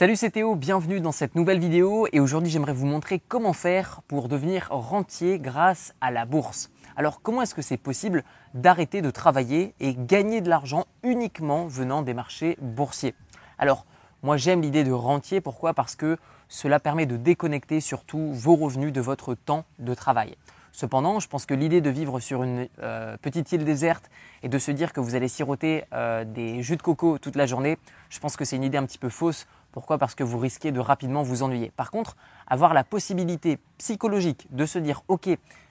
Salut c'est Théo, bienvenue dans cette nouvelle vidéo et aujourd'hui j'aimerais vous montrer comment faire pour devenir rentier grâce à la bourse. Alors comment est-ce que c'est possible d'arrêter de travailler et gagner de l'argent uniquement venant des marchés boursiers? Alors moi j'aime l'idée de rentier, pourquoi? Parce que cela permet de déconnecter surtout vos revenus de votre temps de travail. Cependant, je pense que l'idée de vivre sur une euh, petite île déserte et de se dire que vous allez siroter euh, des jus de coco toute la journée, je pense que c'est une idée un petit peu fausse pourquoi? Parce que vous risquez de rapidement vous ennuyer. Par contre, avoir la possibilité psychologique de se dire, OK,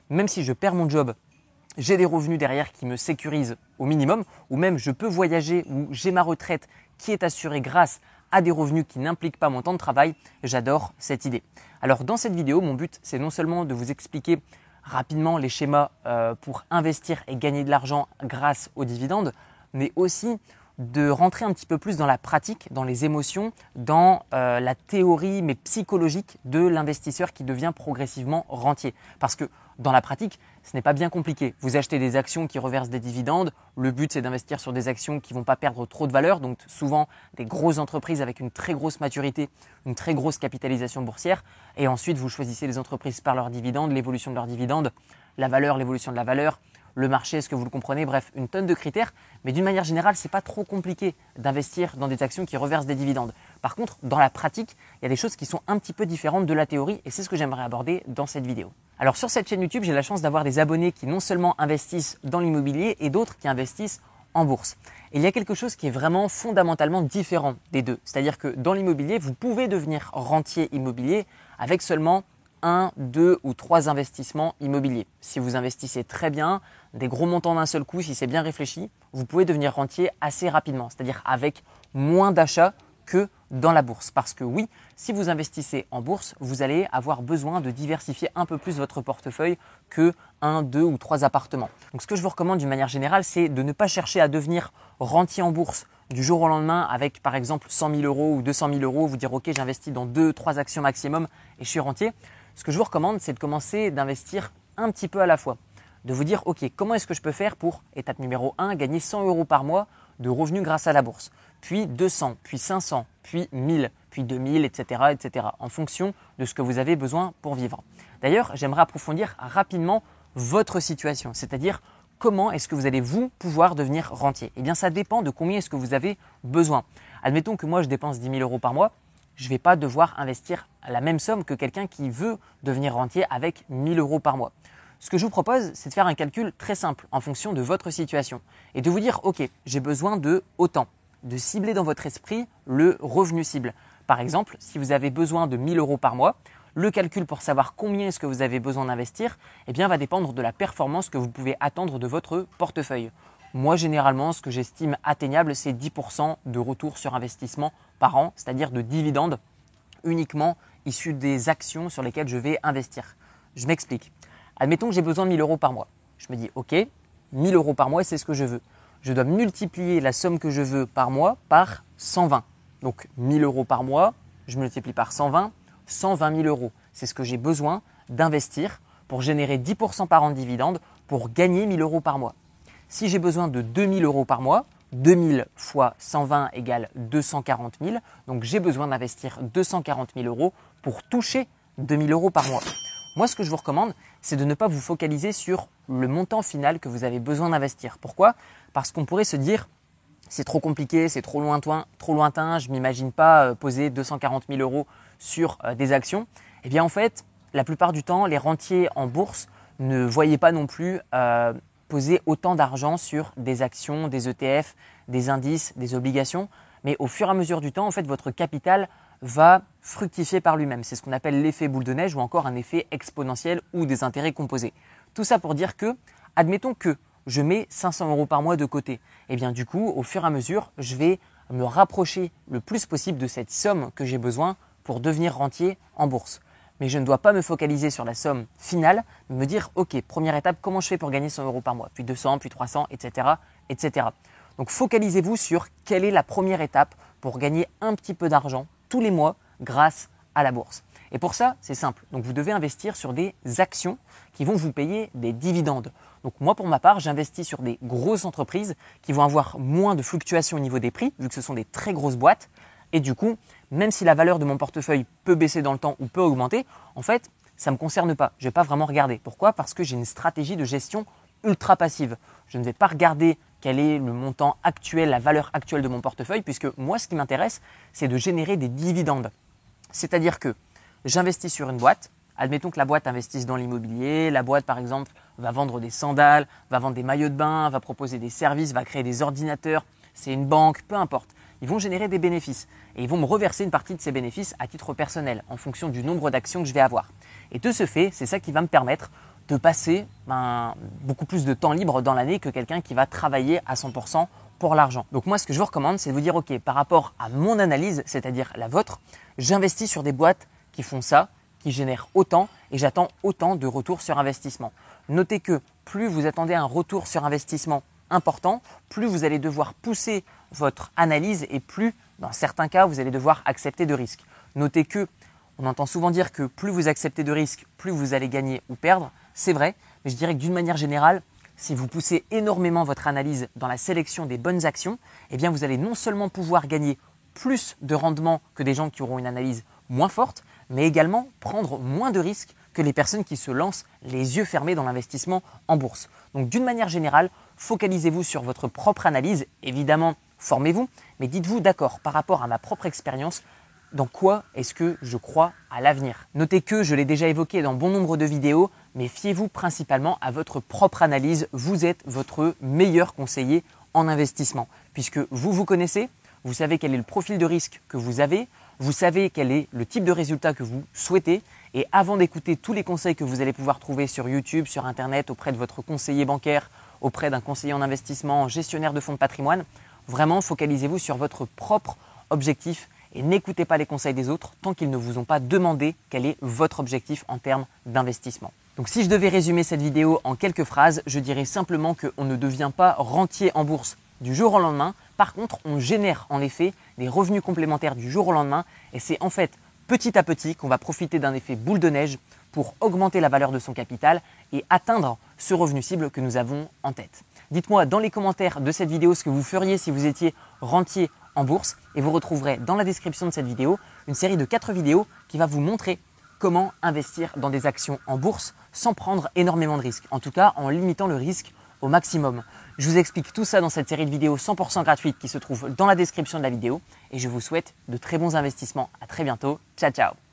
même si je perds mon job, j'ai des revenus derrière qui me sécurisent au minimum, ou même je peux voyager, ou j'ai ma retraite qui est assurée grâce à des revenus qui n'impliquent pas mon temps de travail, j'adore cette idée. Alors dans cette vidéo, mon but, c'est non seulement de vous expliquer rapidement les schémas euh, pour investir et gagner de l'argent grâce aux dividendes, mais aussi de rentrer un petit peu plus dans la pratique, dans les émotions, dans euh, la théorie mais psychologique de l'investisseur qui devient progressivement rentier. Parce que dans la pratique, ce n'est pas bien compliqué. Vous achetez des actions qui reversent des dividendes. Le but, c'est d'investir sur des actions qui vont pas perdre trop de valeur. Donc souvent des grosses entreprises avec une très grosse maturité, une très grosse capitalisation boursière. Et ensuite, vous choisissez les entreprises par leurs dividendes, l'évolution de leurs dividendes, la valeur, l'évolution de la valeur, le marché, est-ce que vous le comprenez? Bref, une tonne de critères. Mais d'une manière générale, ce n'est pas trop compliqué d'investir dans des actions qui reversent des dividendes. Par contre, dans la pratique, il y a des choses qui sont un petit peu différentes de la théorie et c'est ce que j'aimerais aborder dans cette vidéo. Alors sur cette chaîne YouTube, j'ai la chance d'avoir des abonnés qui non seulement investissent dans l'immobilier et d'autres qui investissent en bourse. Et il y a quelque chose qui est vraiment fondamentalement différent des deux. C'est-à-dire que dans l'immobilier, vous pouvez devenir rentier immobilier avec seulement un, deux ou trois investissements immobiliers. Si vous investissez très bien, des gros montants d'un seul coup, si c'est bien réfléchi, vous pouvez devenir rentier assez rapidement, c'est-à-dire avec moins d'achats que dans la bourse. Parce que oui, si vous investissez en bourse, vous allez avoir besoin de diversifier un peu plus votre portefeuille que un, deux ou trois appartements. Donc ce que je vous recommande d'une manière générale, c'est de ne pas chercher à devenir rentier en bourse du jour au lendemain avec par exemple 100 000 euros ou 200 000 euros, vous dire ok j'investis dans deux, trois actions maximum et je suis rentier. Ce que je vous recommande, c'est de commencer d'investir un petit peu à la fois. De vous dire, OK, comment est-ce que je peux faire pour, étape numéro 1, gagner 100 euros par mois de revenus grâce à la bourse? Puis 200, puis 500, puis 1000, puis 2000, etc., etc., en fonction de ce que vous avez besoin pour vivre. D'ailleurs, j'aimerais approfondir rapidement votre situation, c'est-à-dire comment est-ce que vous allez vous pouvoir devenir rentier? Eh bien, ça dépend de combien est-ce que vous avez besoin. Admettons que moi, je dépense 10 000 euros par mois je ne vais pas devoir investir la même somme que quelqu'un qui veut devenir rentier avec 1000 euros par mois. Ce que je vous propose, c'est de faire un calcul très simple en fonction de votre situation et de vous dire, OK, j'ai besoin de autant, de cibler dans votre esprit le revenu cible. Par exemple, si vous avez besoin de 1000 euros par mois, le calcul pour savoir combien est-ce que vous avez besoin d'investir, eh bien, va dépendre de la performance que vous pouvez attendre de votre portefeuille. Moi, généralement, ce que j'estime atteignable, c'est 10% de retour sur investissement par an, c'est-à-dire de dividendes uniquement issus des actions sur lesquelles je vais investir. Je m'explique. Admettons que j'ai besoin de 1000 euros par mois. Je me dis, OK, 1000 euros par mois, c'est ce que je veux. Je dois multiplier la somme que je veux par mois par 120. Donc 1000 euros par mois, je multiplie par 120, 120 000 euros. C'est ce que j'ai besoin d'investir pour générer 10% par an de dividendes pour gagner 1000 euros par mois. Si j'ai besoin de 2000 euros par mois, 2000 fois 120 égale 240 000. Donc j'ai besoin d'investir 240 000 euros pour toucher 2000 euros par mois. Moi, ce que je vous recommande, c'est de ne pas vous focaliser sur le montant final que vous avez besoin d'investir. Pourquoi? Parce qu'on pourrait se dire, c'est trop compliqué, c'est trop lointain, trop lointain, je m'imagine pas euh, poser 240 000 euros sur euh, des actions. Eh bien, en fait, la plupart du temps, les rentiers en bourse ne voyaient pas non plus euh, poser autant d'argent sur des actions, des ETF, des indices, des obligations, mais au fur et à mesure du temps, en fait, votre capital va fructifier par lui-même. C'est ce qu'on appelle l'effet boule de neige ou encore un effet exponentiel ou des intérêts composés. Tout ça pour dire que, admettons que je mets 500 euros par mois de côté, et eh bien du coup, au fur et à mesure, je vais me rapprocher le plus possible de cette somme que j'ai besoin pour devenir rentier en bourse mais je ne dois pas me focaliser sur la somme finale, mais me dire, OK, première étape, comment je fais pour gagner 100 euros par mois, puis 200, puis 300, etc., etc. Donc focalisez-vous sur quelle est la première étape pour gagner un petit peu d'argent tous les mois grâce à la bourse. Et pour ça, c'est simple. Donc vous devez investir sur des actions qui vont vous payer des dividendes. Donc moi, pour ma part, j'investis sur des grosses entreprises qui vont avoir moins de fluctuations au niveau des prix, vu que ce sont des très grosses boîtes. Et du coup, même si la valeur de mon portefeuille peut baisser dans le temps ou peut augmenter, en fait, ça ne me concerne pas. Je ne vais pas vraiment regarder. Pourquoi? Parce que j'ai une stratégie de gestion ultra passive. Je ne vais pas regarder quel est le montant actuel, la valeur actuelle de mon portefeuille, puisque moi, ce qui m'intéresse, c'est de générer des dividendes. C'est-à-dire que j'investis sur une boîte, admettons que la boîte investisse dans l'immobilier, la boîte, par exemple, va vendre des sandales, va vendre des maillots de bain, va proposer des services, va créer des ordinateurs, c'est une banque, peu importe. Ils vont générer des bénéfices et ils vont me reverser une partie de ces bénéfices à titre personnel en fonction du nombre d'actions que je vais avoir. Et de ce fait, c'est ça qui va me permettre de passer ben, beaucoup plus de temps libre dans l'année que quelqu'un qui va travailler à 100% pour l'argent. Donc moi, ce que je vous recommande, c'est de vous dire, OK, par rapport à mon analyse, c'est-à-dire la vôtre, j'investis sur des boîtes qui font ça, qui génèrent autant, et j'attends autant de retour sur investissement. Notez que plus vous attendez un retour sur investissement important, plus vous allez devoir pousser votre analyse et plus, dans certains cas, vous allez devoir accepter de risques. Notez que on entend souvent dire que plus vous acceptez de risques, plus vous allez gagner ou perdre. C'est vrai, mais je dirais que d'une manière générale, si vous poussez énormément votre analyse dans la sélection des bonnes actions, eh vous allez non seulement pouvoir gagner plus de rendement que des gens qui auront une analyse moins forte, mais également prendre moins de risques que les personnes qui se lancent les yeux fermés dans l'investissement en bourse. Donc d'une manière générale, focalisez-vous sur votre propre analyse. Évidemment, formez-vous, mais dites-vous d'accord par rapport à ma propre expérience, dans quoi est-ce que je crois à l'avenir. Notez que je l'ai déjà évoqué dans bon nombre de vidéos, mais fiez-vous principalement à votre propre analyse. Vous êtes votre meilleur conseiller en investissement, puisque vous vous connaissez, vous savez quel est le profil de risque que vous avez, vous savez quel est le type de résultat que vous souhaitez, et avant d'écouter tous les conseils que vous allez pouvoir trouver sur YouTube, sur Internet, auprès de votre conseiller bancaire, auprès d'un conseiller en investissement, gestionnaire de fonds de patrimoine, vraiment focalisez-vous sur votre propre objectif et n'écoutez pas les conseils des autres tant qu'ils ne vous ont pas demandé quel est votre objectif en termes d'investissement. Donc si je devais résumer cette vidéo en quelques phrases, je dirais simplement qu'on ne devient pas rentier en bourse du jour au lendemain. Par contre, on génère en effet des revenus complémentaires du jour au lendemain et c'est en fait petit à petit qu'on va profiter d'un effet boule de neige pour augmenter la valeur de son capital et atteindre ce revenu cible que nous avons en tête. Dites-moi dans les commentaires de cette vidéo ce que vous feriez si vous étiez rentier en bourse et vous retrouverez dans la description de cette vidéo une série de 4 vidéos qui va vous montrer comment investir dans des actions en bourse sans prendre énormément de risques, en tout cas en limitant le risque au maximum. Je vous explique tout ça dans cette série de vidéos 100% gratuite qui se trouve dans la description de la vidéo et je vous souhaite de très bons investissements. À très bientôt. Ciao ciao